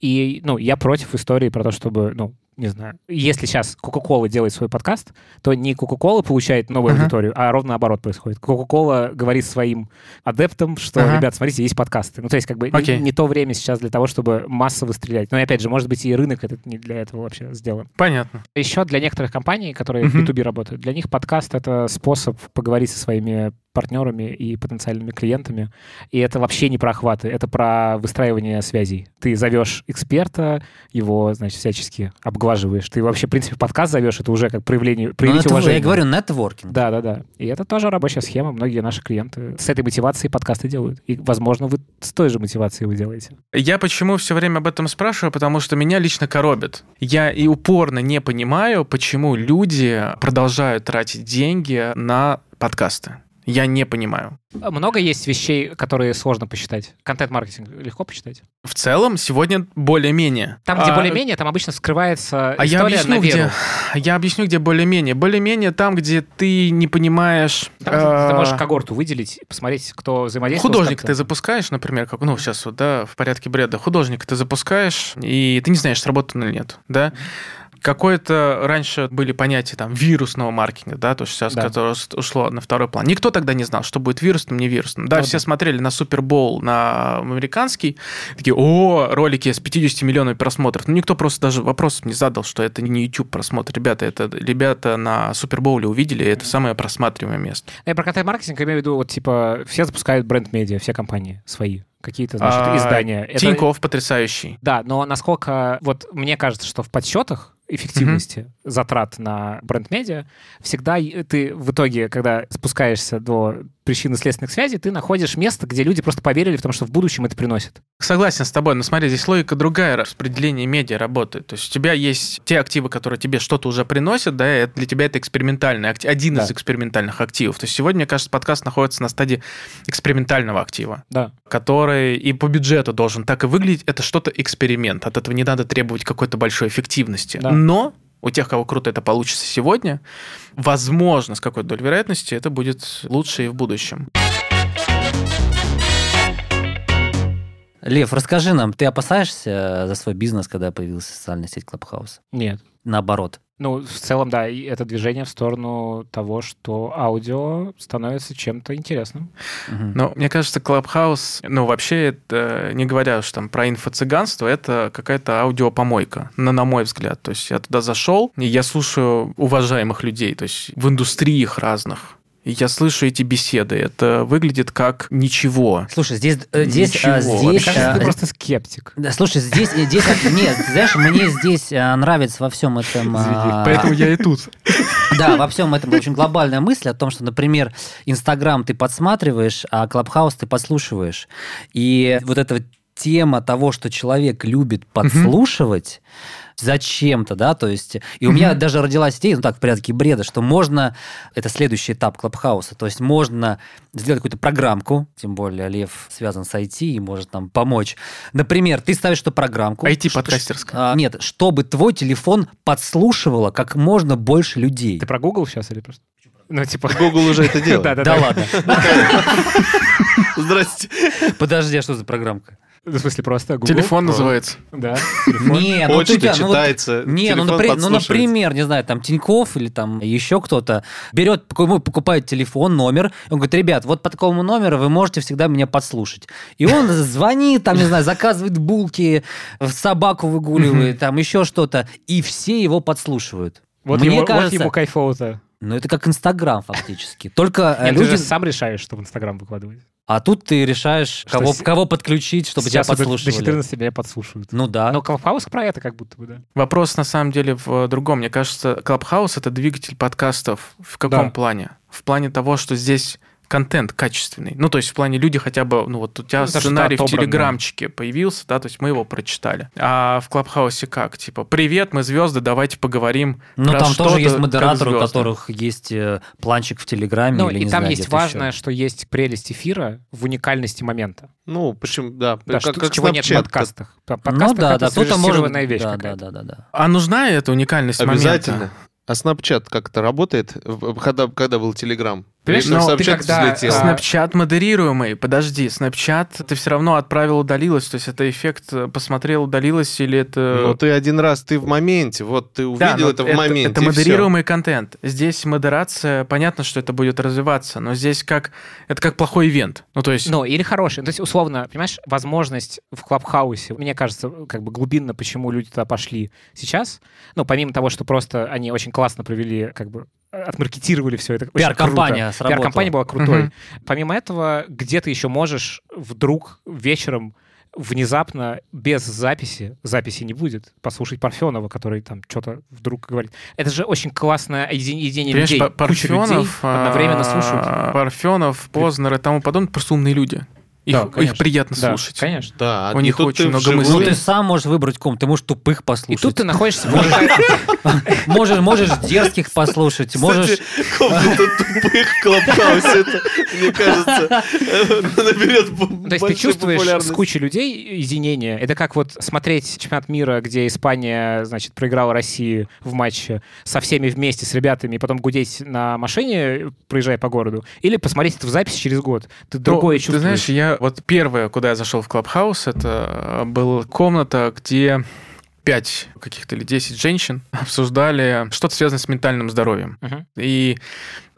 И, ну, я против истории про то, чтобы, ну, не знаю, если сейчас Coca-Cola делает свой подкаст, то не Coca-Cola получает новую uh-huh. аудиторию, а ровно наоборот происходит. Coca-Cola говорит своим адептам, что, uh-huh. ребят, смотрите, есть подкасты. Ну, то есть, как бы okay. не, не то время сейчас для того, чтобы массово стрелять. Но, и опять же, может быть, и рынок этот не для этого вообще сделан. Понятно. Еще для некоторых компаний, которые uh-huh. в B2B работают, для них подкаст — это способ поговорить со своими партнерами и потенциальными клиентами. И это вообще не про охваты, это про выстраивание связей. Ты зовешь эксперта, его, значит, всячески обглаживаешь. Ты вообще, в принципе, подкаст зовешь, это уже как проявление, ну, проявить это, уважение. Я говорю, нетворкинг. Да, да, да. И это тоже рабочая схема. Многие наши клиенты с этой мотивацией подкасты делают. И, возможно, вы с той же мотивацией вы делаете. Я почему все время об этом спрашиваю? Потому что меня лично коробит. Я и упорно не понимаю, почему люди продолжают тратить деньги на подкасты. Я не понимаю. Много есть вещей, которые сложно посчитать. Контент-маркетинг легко посчитать? В целом, сегодня более-менее. Там, где а, более-менее, там обычно скрывается а история я объясню, на веру. Где, я объясню, где более-менее. Более-менее там, где ты не понимаешь... Там, э, ты можешь когорту выделить, посмотреть, кто взаимодействует. Художник ты запускаешь, например, как, ну, сейчас вот, да, в порядке бреда. Художник ты запускаешь, и ты не знаешь, сработано или нет, да? Какое-то раньше были понятия там вирусного маркетинга, да, то есть сейчас, да. которое ушло на второй план. Никто тогда не знал, что будет вирусным, не вирусным. Да, ну, все да. смотрели на Супербол, на американский, такие, о, ролики с 50 миллионами просмотров. Но никто просто даже вопрос не задал, что это не YouTube просмотр. Ребята, это ребята на Супербоуле увидели, это самое просматриваемое место. Я про контент-маркетинг имею в виду, вот типа все запускают бренд-медиа, все компании свои какие-то, значит, а, издания. Тиньков это... потрясающий. Да, но насколько... Вот мне кажется, что в подсчетах эффективности mm-hmm. затрат на бренд-медиа, всегда ты в итоге, когда спускаешься до причинно-следственных связей, ты находишь место, где люди просто поверили в том, что в будущем это приносит. Согласен с тобой, но смотри, здесь логика другая, распределение медиа работает. То есть у тебя есть те активы, которые тебе что-то уже приносят, да, и для тебя это экспериментальный актив, один да. из экспериментальных активов. То есть сегодня, мне кажется, подкаст находится на стадии экспериментального актива, да. который и по бюджету должен так и выглядеть. Это что-то эксперимент. От этого не надо требовать какой-то большой эффективности. Да. Но у тех, кого круто это получится сегодня, возможно, с какой-то долей вероятности это будет лучше и в будущем. Лев, расскажи нам, ты опасаешься за свой бизнес, когда появилась социальная сеть Clubhouse? Нет. Наоборот. Ну, в целом, да, и это движение в сторону того, что аудио становится чем-то интересным. Угу. Но мне кажется, Clubhouse, ну, вообще, это, не говоря уж там про инфо-цыганство, это какая-то аудиопомойка, на, на мой взгляд. То есть я туда зашел, и я слушаю уважаемых людей, то есть в индустриях разных, я слышу эти беседы. Это выглядит как ничего. Слушай, здесь... Э, здесь ничего. А, здесь кажется, ты э, просто скептик. Да, слушай, здесь... здесь нет, знаешь, мне здесь э, нравится во всем этом... А, поэтому я и тут. Да, во всем этом очень глобальная мысль о том, что, например, Инстаграм ты подсматриваешь, а Клабхаус ты подслушиваешь. И вот эта тема того, что человек любит подслушивать, зачем-то, да, то есть... И у меня даже родилась идея, ну так, в порядке бреда, что можно... Это следующий этап Клабхауса, то есть можно сделать какую-то программку, тем более Лев связан с IT и может нам помочь. Например, ты ставишь эту программку... IT-подкастерская. А, нет, чтобы твой телефон подслушивало как можно больше людей. Ты про Google сейчас или просто? Ну, типа... Google уже это делает. Да ладно. Здрасте. Подожди, а что за программка? В смысле, просто Google? Телефон называется. Да, телефон. Не, ну, Почта ну, читается, вот, не, ну, например, ну, например, не знаю, там Тиньков или там еще кто-то берет, покупает телефон, номер, он говорит, ребят, вот по такому номеру вы можете всегда меня подслушать. И он звонит, там, не знаю, заказывает булки, собаку выгуливает, там еще что-то, и все его подслушивают. Вот Мне ему, кажется, вот ему кайфово-то. Ну, это как Инстаграм фактически. Только Нет, люди... ты же сам решаешь, что в Инстаграм выкладывать. А тут ты решаешь, кого, с... кого подключить, чтобы Сейчас тебя подслушивали. До 14 меня подслушивают. Ну да. Но Клабхаус про это как будто бы, да. Вопрос на самом деле в другом. Мне кажется, Клабхаус — это двигатель подкастов. В каком да. плане? В плане того, что здесь контент качественный. Ну, то есть в плане люди хотя бы, ну вот у тебя ну, сценарий в Телеграмчике появился, да, то есть мы его прочитали. А в Клабхаусе как? Типа, привет, мы звезды, давайте поговорим Ну, там тоже есть модераторы, у которых есть э, планчик в Телеграме. Ну, или, и там знаю, есть важное, еще. что есть прелесть эфира в уникальности момента. Ну, почему, да. да как, что, как чего нет в подкастах. Подкастах ну, да, да, кто-то может... вещь да, да, да, да, да. А нужна эта уникальность Обязательно. момента? А Snapchat как-то работает? Когда, когда был Telegram? Понимаешь, Но но ты Snapchat когда... взлетел. а, Snapchat модерируемый, подожди, Snapchat ты все равно отправил, удалилось, то есть это эффект э, посмотрел, удалилось, или это... Ну, ты один раз, ты в моменте, вот ты Да, увидел но это в моменте. Это модерируемый контент. Здесь модерация, понятно, что это будет развиваться, но здесь как это как плохой ивент. Ну, то есть... Ну, или хороший. То есть, условно, понимаешь, возможность в Клабхаусе, мне кажется, как бы глубинно, почему люди туда пошли сейчас, ну, помимо того, что просто они очень классно провели, как бы, отмаркетировали все это. Пиар-компания круто. сработала. Пиар-компания была крутой. Мгм. Помимо этого, где ты еще можешь вдруг вечером внезапно без записи, записи не будет, послушать Парфенова, который там что-то вдруг говорит. Это же очень классное единение людей. Пар- Куча людей Парфенов, одновременно слушают. а, Парфенов, Познер и тому подобное, просто умные люди. Их, Да, их приятно Да, слушать. конечно. Да, У и них очень ты много вживую- Ну, мыслей. ты сам можешь выбрать ком. Ты можешь тупых И послушать. тут ты находишься... Можешь, можешь дерзких послушать, можешь... Комната тупых Клабхаусе, это, мне кажется, наберет То есть ты чувствуешь с кучей людей единение. Это как вот смотреть чемпионат мира, где Испания, значит, проиграла России в матче со всеми вместе, с ребятами, и потом гудеть на машине, проезжая по городу. Или посмотреть это в записи через год. Ты Ну, другое Ты чувствуешь. знаешь, я вот первое, куда я зашел в Клабхаус, это была комната, где пять каких-то или 10 женщин обсуждали что-то связанное с ментальным здоровьем. Мгм. И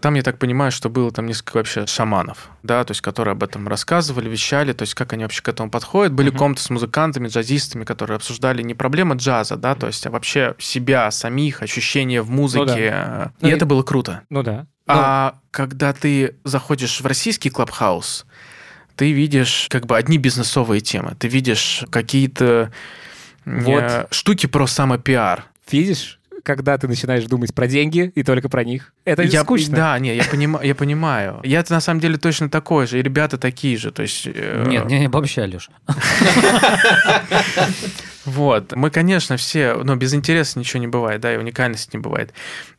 там, я так понимаю, что было там несколько вообще шаманов, да, то есть которые об этом рассказывали, вещали, то есть как они вообще к этому подходят. Были Мгм. комнаты с музыкантами, джазистами, которые обсуждали не проблемы джаза, да, то есть а вообще себя, самих, ощущения в музыке. Ну И и- это было круто. Ну да. А когда ты заходишь в российский клабхаус, ты видишь как бы одни бизнесовые темы. Ты видишь какие-то Вот. штуки про самопиар. Видишь, когда ты начинаешь думать про деньги и только про них, это я, скучно. Да, не, я, понима, я понимаю. Я на самом деле точно такой же, и ребята такие же. То есть, э, Нет, не, не обобщай, Леш. Вот. Мы, конечно, все, но без интереса ничего не бывает, да, и уникальности не бывает.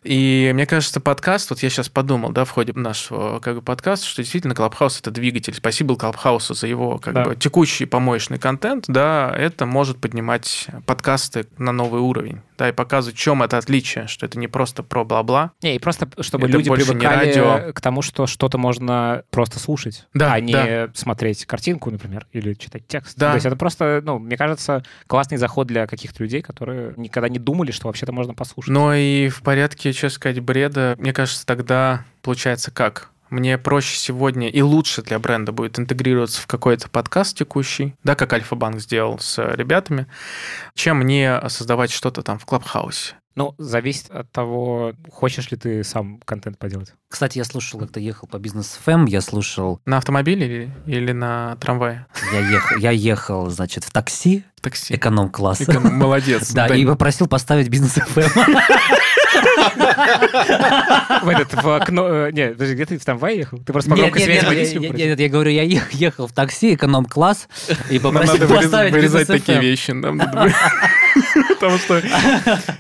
И мне кажется, подкаст, вот я сейчас подумал, да, в ходе нашего как бы, подкаста, что действительно Клабхаус — это двигатель. Спасибо Клабхаусу за его как Да. бы текущий помоечный контент, да, это может поднимать подкасты на новый уровень, да, и показывать, в чем это отличие, что это не просто про бла-бла. Не, и просто, чтобы Это люди привыкали радио. к тому, что что-то можно просто слушать, Да, а не да. смотреть картинку, например, или читать текст. Да. То есть это просто, ну, мне кажется, классный заход для каких-то людей, которые никогда не думали, что вообще-то можно послушать. Но и в порядке, честно сказать, бреда, мне кажется, тогда получается как? Мне проще сегодня и лучше для бренда будет интегрироваться в какой-то подкаст текущий, да, как Альфа-банк сделал с ребятами, чем мне создавать что-то там в Клабхаусе. Ну, зависит от того, хочешь ли ты сам контент поделать. Кстати, я слушал, как ты ехал по бизнес ФМ, я слушал, На автомобиле или, или на трамвае? я ехал, я ехал, значит, в такси В такси. эконом-класса. Эко- Молодец. Да, Да, и попросил поставить бизнес ФМ. В этот, в окно... э, Не, подожди, где ты в трамвае ехал? Ты просто по Нет, громкой нет, связи нет, водителю я- попросил? я- говорю, я ехал в такси, эконом-класс, и Нам попросил надо вырез- поставить вырезать такие вещи. Потому что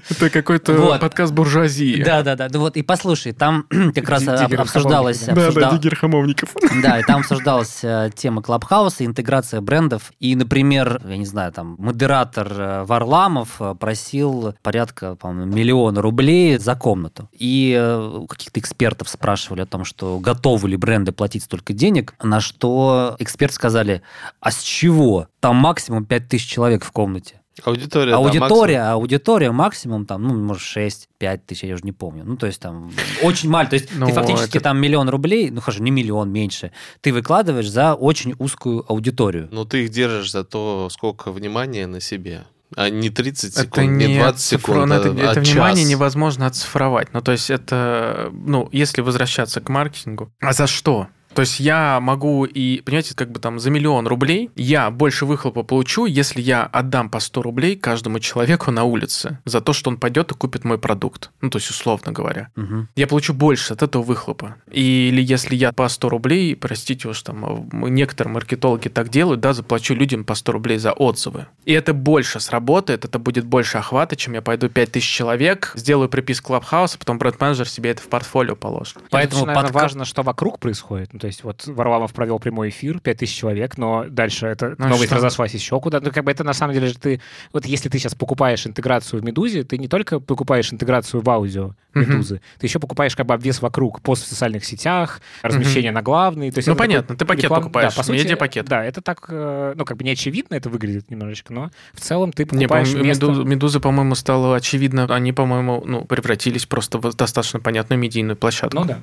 это какой-то подкаст буржуазии. Да, да, да. Ну вот и послушай, там как раз Ди- об- Диггеров обсуждалась, Хамовников, Да, да, Диггер Хамовников. Да, и там обсуждалась э, тема Клабхауса, интеграция брендов. И, например, я не знаю, там, модератор э, Варламов э, просил порядка, по-моему, миллиона рублей за комнату. И у каких-то экспертов спрашивали о том, что готовы ли бренды платить столько денег, на что эксперты сказали, а с чего? Там максимум 5000 человек в комнате. Аудитория, да, аудитория, аудитория максимум там, ну, может, 6-5 тысяч, я уже не помню. Ну, то есть там очень маленько. То есть Ну, ты фактически это- там миллион рублей, ну, хорошо, не миллион, меньше, ты выкладываешь за очень узкую аудиторию. Но ты их держишь за то, сколько внимания на себе. А не 30 секунд, Это не не 20 оцифро- секунд, ну, а, это, а это внимание час. невозможно оцифровать. Ну, то есть это, ну, если возвращаться к маркетингу, а за что? То есть я могу и, понимаете, как бы там за миллион рублей я больше выхлопа получу, если я отдам по 100 рублей каждому человеку на улице за то, что он пойдет и купит мой продукт. Ну, то есть условно говоря. Мгм. Я получу больше от этого выхлопа. Или если я по 100 рублей, простите уж там, некоторые маркетологи так делают, да, заплачу людям по 100 рублей за отзывы. И это больше сработает, это будет больше охвата, чем я пойду 5000 человек, сделаю приписку Клабхауса, потом бренд-менеджер себе это в портфолио положит. Поэтому, Поэтому наверное, подка- важно, что вокруг происходит. То есть вот Варламов провел прямой эфир, 5000 человек, но дальше это Ну, новость что? разошлась еще куда Ну, как бы это на самом деле же ты... Вот если ты сейчас покупаешь интеграцию в Медузе, ты не только покупаешь интеграцию в аудио. Медузы, ты еще покупаешь как бы обвес вокруг, пост в социальных сетях, размещение на главный. То есть Ну, понятно, ты пакет реклам- покупаешь, да, по сути, медиапакет. Да, это так, э, ну, как бы не очевидно это выглядит немножечко, но в целом ты Не, покупаешь по-моему, место... Медуза, Медуза, по-моему, стало очевидно. Они, по-моему, ну, превратились просто в достаточно понятную медийную площадку. Ну да.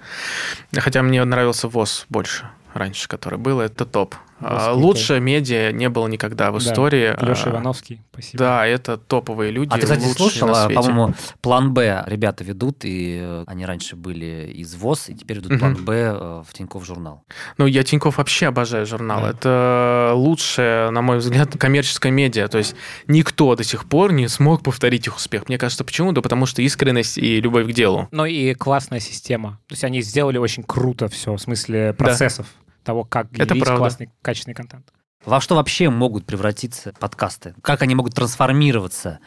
Хотя мне нравился ВОЗ больше раньше, который был. Это топ. А. Лучше медиа не было никогда в Да. истории. Леша А, Ивановский, спасибо. Да, это топовые люди. А ты, кстати, лучшие слушал, на а, свете. по-моему, план Б ребята ведут, и э, они раньше были из ВОЗ, и теперь ведут план Б э, в Тинькофф журнал. Ну, я Тиньков вообще обожаю журнал. Да. Это лучшее, на мой взгляд, коммерческое медиа. То есть никто до сих пор не смог повторить их успех. Мне кажется, почему? Да потому что искренность и любовь к делу. Ну и классная система. То есть они сделали очень круто все, в смысле процессов того, как Это правда. классный, качественный контент. Во что вообще могут превратиться подкасты? Как они могут трансформироваться?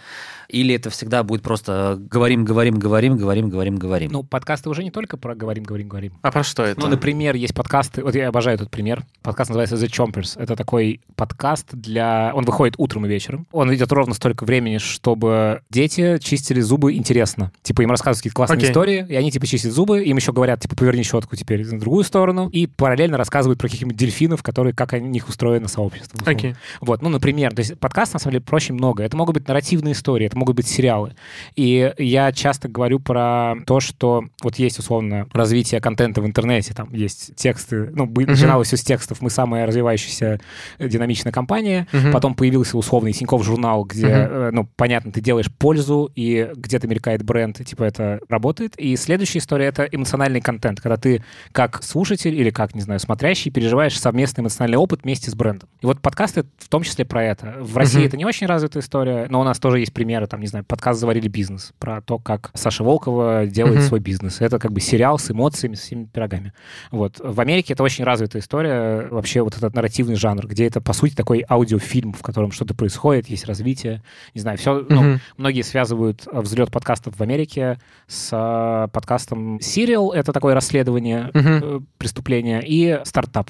Или это всегда будет просто говорим, говорим, говорим, говорим, говорим, говорим? Ну, подкасты уже не только про «говорим, говорим, говорим». А про что это? Ну, например, есть подкасты, вот я обожаю этот пример. Подкаст называется The Chompers. Это такой подкаст для... Он выходит утром и вечером. Он идет ровно столько времени, чтобы дети чистили зубы интересно. Типа им рассказывают какие-то классные Окей. истории, и они типа чистят зубы, им еще говорят, типа, поверни щетку теперь на другую сторону, и параллельно рассказывают про каких-нибудь дельфинов, которые, как они, них устроено сообщество. условно. Окей. Вот, ну, например, то есть подкаст, на самом деле, проще много. Это могут быть нарративные истории, это могут быть сериалы. И я часто говорю про то, что вот есть, условно, развитие контента в интернете, там есть тексты, ну, начиналось все с текстов, мы самая развивающаяся э, динамичная компания, Мгм. потом появился условный Тинькофф журнал, где, э, ну, понятно, ты делаешь пользу, и где-то мелькает бренд, типа это работает. И следующая история — это эмоциональный контент, когда ты как слушатель или как, не знаю, смотрящий переживаешь совместный эмоциональный опыт вместе с брендом. И вот подкасты в том числе про это. В России Мгм. это не очень развитая история, но у нас тоже есть примеры, там, не знаю, подкаст «Заварили бизнес», про то, как Саша Волкова делает Мгм. свой бизнес. Это как бы сериал с эмоциями, с всеми пирогами. Вот. В Америке это очень развитая история, вообще вот этот нарративный жанр, где это, по сути, такой аудиофильм, в котором что-то происходит, есть развитие, не знаю, все, ну, Мгм. Многие связывают э, взлет подкастов в Америке с э, подкастом Serial, это такое расследование Мгм. э, преступления, и стартап,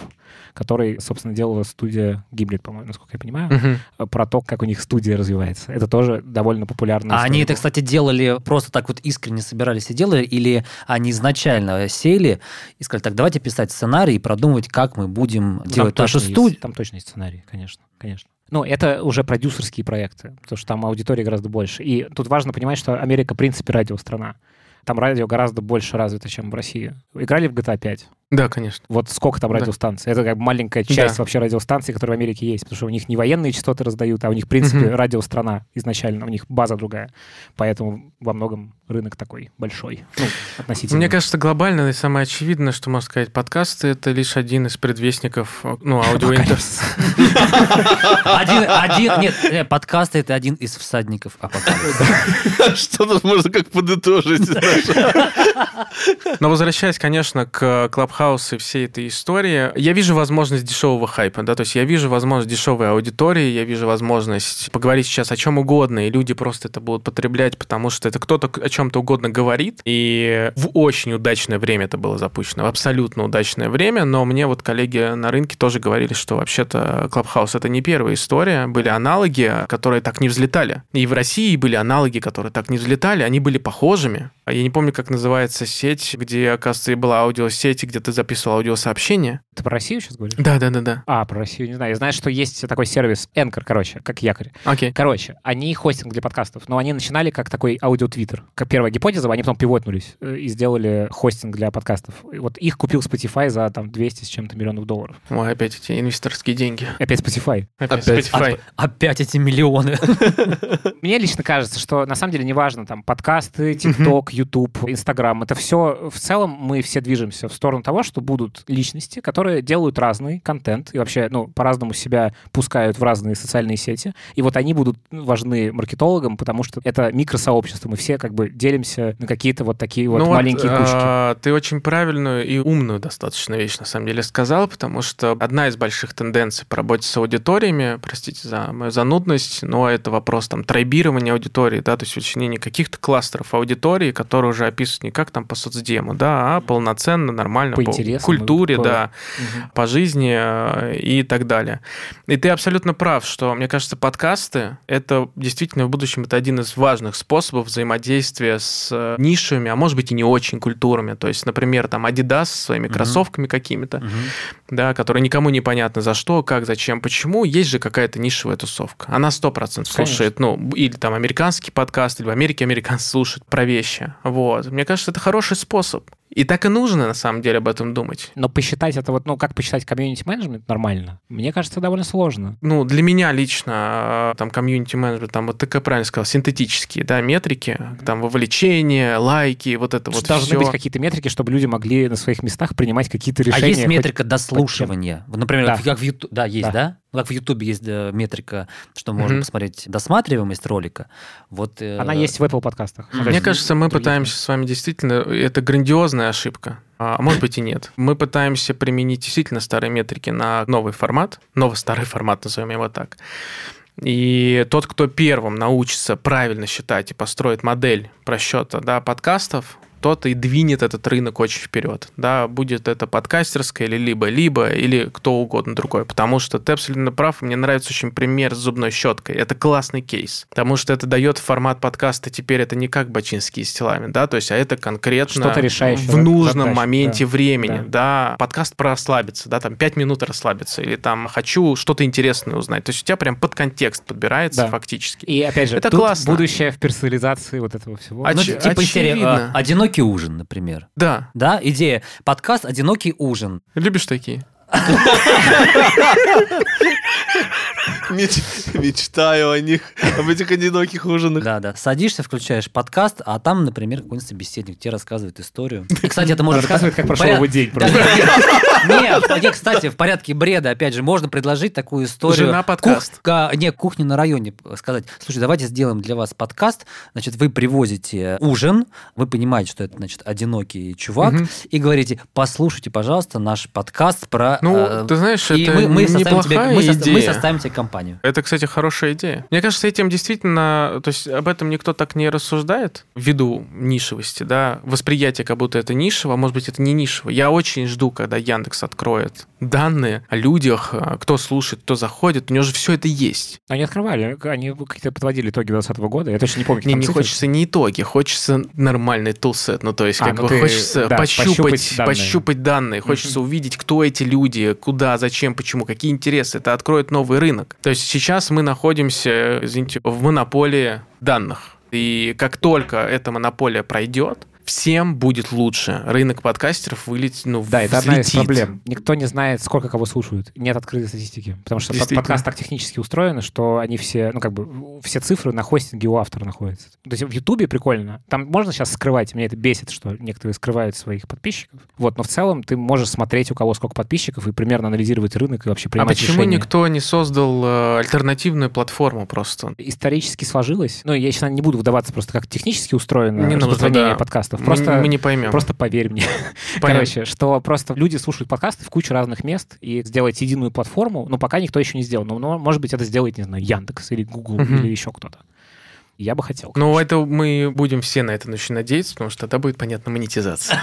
который, собственно, делала студия Гимлет, по-моему, насколько я понимаю, э, про то, как у них студия развивается. Это тоже довольно популярно. А они это, кстати, делали просто так вот искренне собирались и делали, или они изначально сели и сказали, так, давайте писать сценарий и продумывать, как мы будем делать нашу студию. Там точно есть сценарий, конечно, конечно. Ну, это уже продюсерские проекты, потому что там аудитория гораздо больше. И тут важно понимать, что Америка, в принципе, радиострана. Там радио гораздо больше развито, чем в России. Играли в GTA 5? Да, конечно. Вот сколько там Да. радиостанций? Это как маленькая часть Да. вообще радиостанций, которые в Америке есть, потому что у них не военные частоты раздают, а у них, в принципе, Мгм. радиострана изначально, у них база другая. Поэтому во многом рынок такой большой, ну, относительно. Мне кажется, глобально и самое очевидное, что можно сказать, подкасты — это лишь один из предвестников ну, аудиоинтернета. Один, один, нет, э, подкасты это один из всадников апокалипсиса. Что тут можно как подытожить? Но возвращаясь, конечно, к Клабхаусу и всей этой истории, я вижу возможность дешевого хайпа, да, то есть я вижу возможность дешевой аудитории, я вижу возможность поговорить сейчас о чем угодно, и люди просто это будут потреблять, потому что это кто-то о чем-то угодно говорит, и в очень удачное время это было запущено, в абсолютно удачное время, но мне вот коллеги на рынке тоже говорили, что вообще-то Клабхаус это не первая история, были аналоги, которые так не взлетали. И в России были аналоги, которые так не взлетали, они были похожими. А Я не помню, как называется сеть, где, оказывается, и была аудиосеть, где ты записывал аудиосообщения. Ты про Россию сейчас говоришь? Да, да, да, да. А, про Россию не знаю. Я знаю, что есть такой сервис Anchor, короче, как якорь. Окей. Короче, они хостинг для подкастов, но они начинали как такой аудио-твиттер. Как первая гипотеза, они потом пивотнулись э, и сделали хостинг для подкастов. И вот их купил Spotify за там 200 с чем-то миллионов долларов. Ой, опять эти инвесторские деньги. Опять Spotify. Опять, Опять. Spotify. Опять эти миллионы. Мне лично кажется, что на самом деле неважно, там, подкасты, TikTok, YouTube, Instagram, это все, в целом мы все движемся в сторону того, что будут личности, которые делают разный контент и вообще, ну, по-разному себя пускают в разные социальные сети. И вот они будут важны маркетологам, потому что это микросообщество. Мы все как бы делимся на какие-то вот такие вот Ну маленькие кучки. а, ты очень правильную и умную достаточно вещь, на самом деле, сказал, потому что одна из больших тенденций по работе с аудиториями, простите за мою занудность, но это вопрос там трайбирования аудитории, да, то есть учинение каких-то кластеров аудитории, которые уже описывают не как там по соцдему, да, а полноценно, нормально, По по, культуре, по- да, Мгм. по жизни э, и так далее. И ты абсолютно прав, что, мне кажется, подкасты — это действительно в будущем это один из важных способов взаимодействия с э, нишами, а может быть и не очень культурами. То есть, например, там Adidas со своими Мгм. кроссовками какими-то, Мгм. да, которые никому не понятно за что, как, зачем, почему. Есть же какая-то нишевая тусовка. Она 100% слушает, ну, или там американский подкаст, или в Америке американцы слушают про вещи. Вот. Мне кажется, это хороший способ. И так и нужно, на самом деле, об этом думать. Но посчитать это вот, ну, как посчитать комьюнити-менеджмент нормально, мне кажется, довольно сложно. Ну, для меня лично, э, там, комьюнити менеджмент, там, вот ты как правильно сказал, синтетические, да, метрики, там, вовлечение, лайки, вот это вот Должны всё. быть какие-то метрики, чтобы люди могли на своих местах принимать какие-то А решения. есть хоть- метрика дослушивания? Вот, например, Да. как в YouTube, да, есть, Да. да? Как в Ютубе есть э, метрика, что можно Мгм. посмотреть досматриваемость ролика. Вот, э, Она есть в Apple подкастах. Ну, Мне кажется, мы пытаемся с вами действительно... Это грандиозная ошибка. А может быть и нет. Мы пытаемся применить действительно старые метрики на новый формат, новый-старый формат, назовем его так. И тот, кто первым научится правильно считать и построит модель просчета да, подкастов, тот и двинет этот рынок очень вперед. Да, будет это подкастерское или либо-либо, или кто угодно другой. Потому что ты абсолютно прав, мне нравится очень пример с зубной щеткой. Это классный кейс. Потому что это дает формат подкаста теперь это не как бочинские с телами, да, то есть, а это конкретно Что-то решающее, в да, нужном задача, моменте да. времени, да. Подкаст про расслабиться, да, там 5 минут расслабиться, или там хочу что-то интересное узнать. То есть у тебя прям под контекст подбирается Да. фактически. И опять же, Это тут классно. будущее в персонализации вот этого всего. А ну, Оч- типа серии, очевидно. э, «Одинокий ужин», например. Да, Да, идея. Подкаст «Одинокий ужин». любишь такие? Меч- Мечтаю о них, об этих одиноких ужинах. Да, да. Садишься, включаешь подкаст, а там, например, какой-нибудь собеседник тебе рассказывает историю. И, кстати, это можно... Рассказывает, как прошел его день. Нет, кстати, в порядке бреда, опять же, можно предложить такую историю. Жена подкаст. Не, кухня на районе сказать, слушай, давайте сделаем для вас подкаст. Значит, вы привозите ужин, вы понимаете, что это, значит, одинокий чувак, и говорите, послушайте, пожалуйста, наш подкаст про... Ну, э, ты знаешь, это мы, мы составим тебе, неплохая мы, состав- мы идея. составим тебе компанию. Это, кстати, хорошая идея. Мне кажется, этим действительно, то есть об этом никто так не рассуждает, ввиду нишевости, да, восприятие, как будто это нишево, а может быть, это не нишево. Я очень жду, когда Яндекс откроет данные о людях, а, кто слушает, кто заходит, у него же все это есть. Они открывали, они какие-то подводили итоги 2020 года. Я точно не помню, не цифры. хочется не итоги, хочется нормальный тулсет. Ну, то есть, А, как ну бы ты- хочется да, пощупать, пощупать пощупать данные. данные, хочется увидеть, кто эти люди, куда, зачем, почему, какие интересы. Это откроет новый рынок. То есть сейчас мы находимся, извините, в монополии данных. И как только эта монополия пройдет, всем будет лучше. Рынок подкастеров вылетит, ну, Да, это одна из проблем. Никто не знает, сколько кого слушают. Нет открытой статистики. Потому что под- подкаст так технически устроен, что они все, ну, как бы, все цифры на хостинге у автора находятся. То есть в Ютубе прикольно. Там можно сейчас скрывать. Меня это бесит, что некоторые скрывают своих подписчиков. Вот, но в целом ты можешь смотреть, у кого сколько подписчиков, и примерно анализировать рынок и вообще А принимать почему решения. никто не создал э, альтернативную платформу просто? исторически сложилось. Ну, я сейчас не буду вдаваться просто как технически устроено Не нужно, распространение да. подкастов. Мы- Просто, мы не поймем. просто поверь мне. Понятно. Короче, что просто люди слушают подкасты в кучу разных мест и сделать единую платформу, ну, пока никто еще не сделал. Но, ну, может быть, это сделает, не знаю, Яндекс или Google Мгм. или еще кто-то. Я бы хотел. Ну, это мы будем все на это очень надеяться, потому что тогда будет понятна монетизация.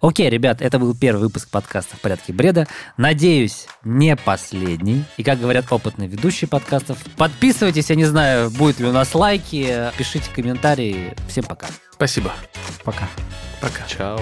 Окей, ребят, это был первый выпуск подкаста «В порядке бреда». Надеюсь, не последний. И, как говорят опытные ведущие подкастов, подписывайтесь, я не знаю, будет ли у нас лайки, пишите комментарии. Всем пока. Спасибо. Пока. Пока. Чао.